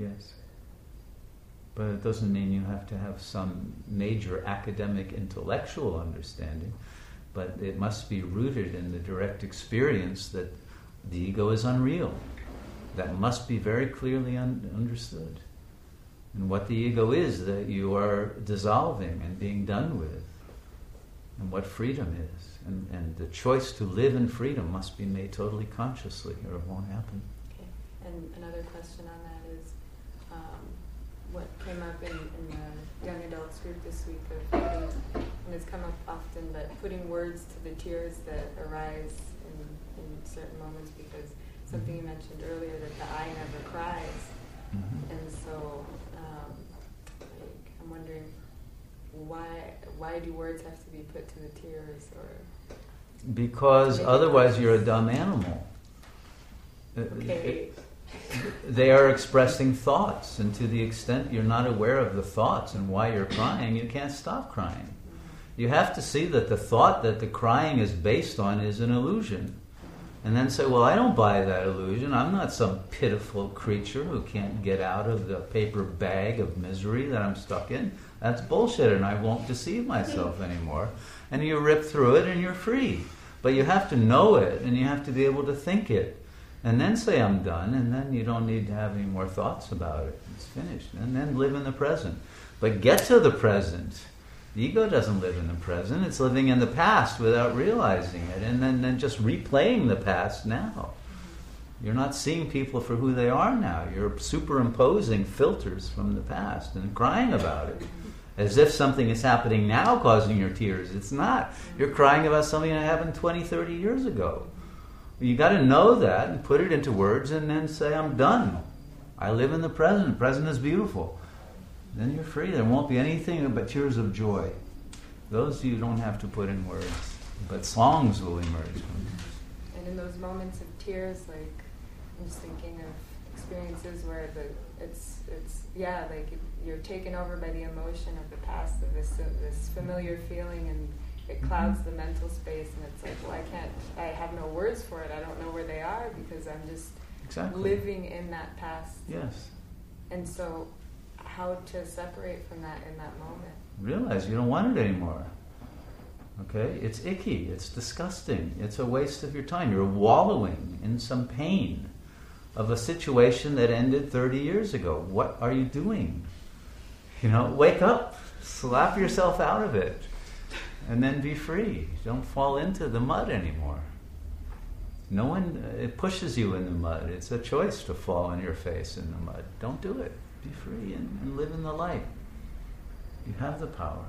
Yes. But it doesn't mean you have to have some major academic intellectual understanding, but it must be rooted in the direct experience that the ego is unreal. That must be very clearly un- understood. And what the ego is that you are dissolving and being done with, and what freedom is. And, and the choice to live in freedom must be made totally consciously, or it won't happen. Okay. And another question on that is um, what came up in, in the young adults group this week of putting, and it's come up often, but putting words to the tears that arise in, in certain moments because something you mentioned earlier that the eye never cries. Mm-hmm. And so um, like, I'm wondering why why do words have to be put to the tears or Because otherwise you're a dumb animal. Uh, okay They are expressing thoughts, and to the extent you're not aware of the thoughts and why you're crying, you can't stop crying. You have to see that the thought that the crying is based on is an illusion. And then say, Well, I don't buy that illusion. I'm not some pitiful creature who can't get out of the paper bag of misery that I'm stuck in. That's bullshit, and I won't deceive myself anymore. And you rip through it and you're free. But you have to know it, and you have to be able to think it. And then say, I'm done, and then you don't need to have any more thoughts about it. It's finished. And then live in the present. But get to the present. The ego doesn't live in the present, it's living in the past without realizing it, and then, then just replaying the past now. You're not seeing people for who they are now. You're superimposing filters from the past and crying about it. As if something is happening now causing your tears. It's not. You're crying about something that happened 20, 30 years ago. You got to know that and put it into words and then say, I'm done. I live in the present. The Present is beautiful. Then you're free. There won't be anything but tears of joy. Those you don't have to put in words, but songs will emerge from and in those moments of tears like I'm just thinking of experiences where the it's it's yeah like you're taken over by the emotion of the past of this this familiar feeling and it clouds the mental space and it's like well I can't I have no words for it I don't know where they are because I'm just Exactly. living in that past Yes. and so how to separate from that in that moment Realize you don't want it anymore. Okay? It's icky. It's disgusting. It's a waste of your time. You're wallowing in some pain of a situation that ended 30 years ago. What are you doing? You know, wake up. Slap yourself out of it. And then be free. Don't fall into the mud anymore. No one uh, it pushes you in the mud. It's a choice to fall on your face in the mud. Don't do it. Be free and, and live in the light. You have the power.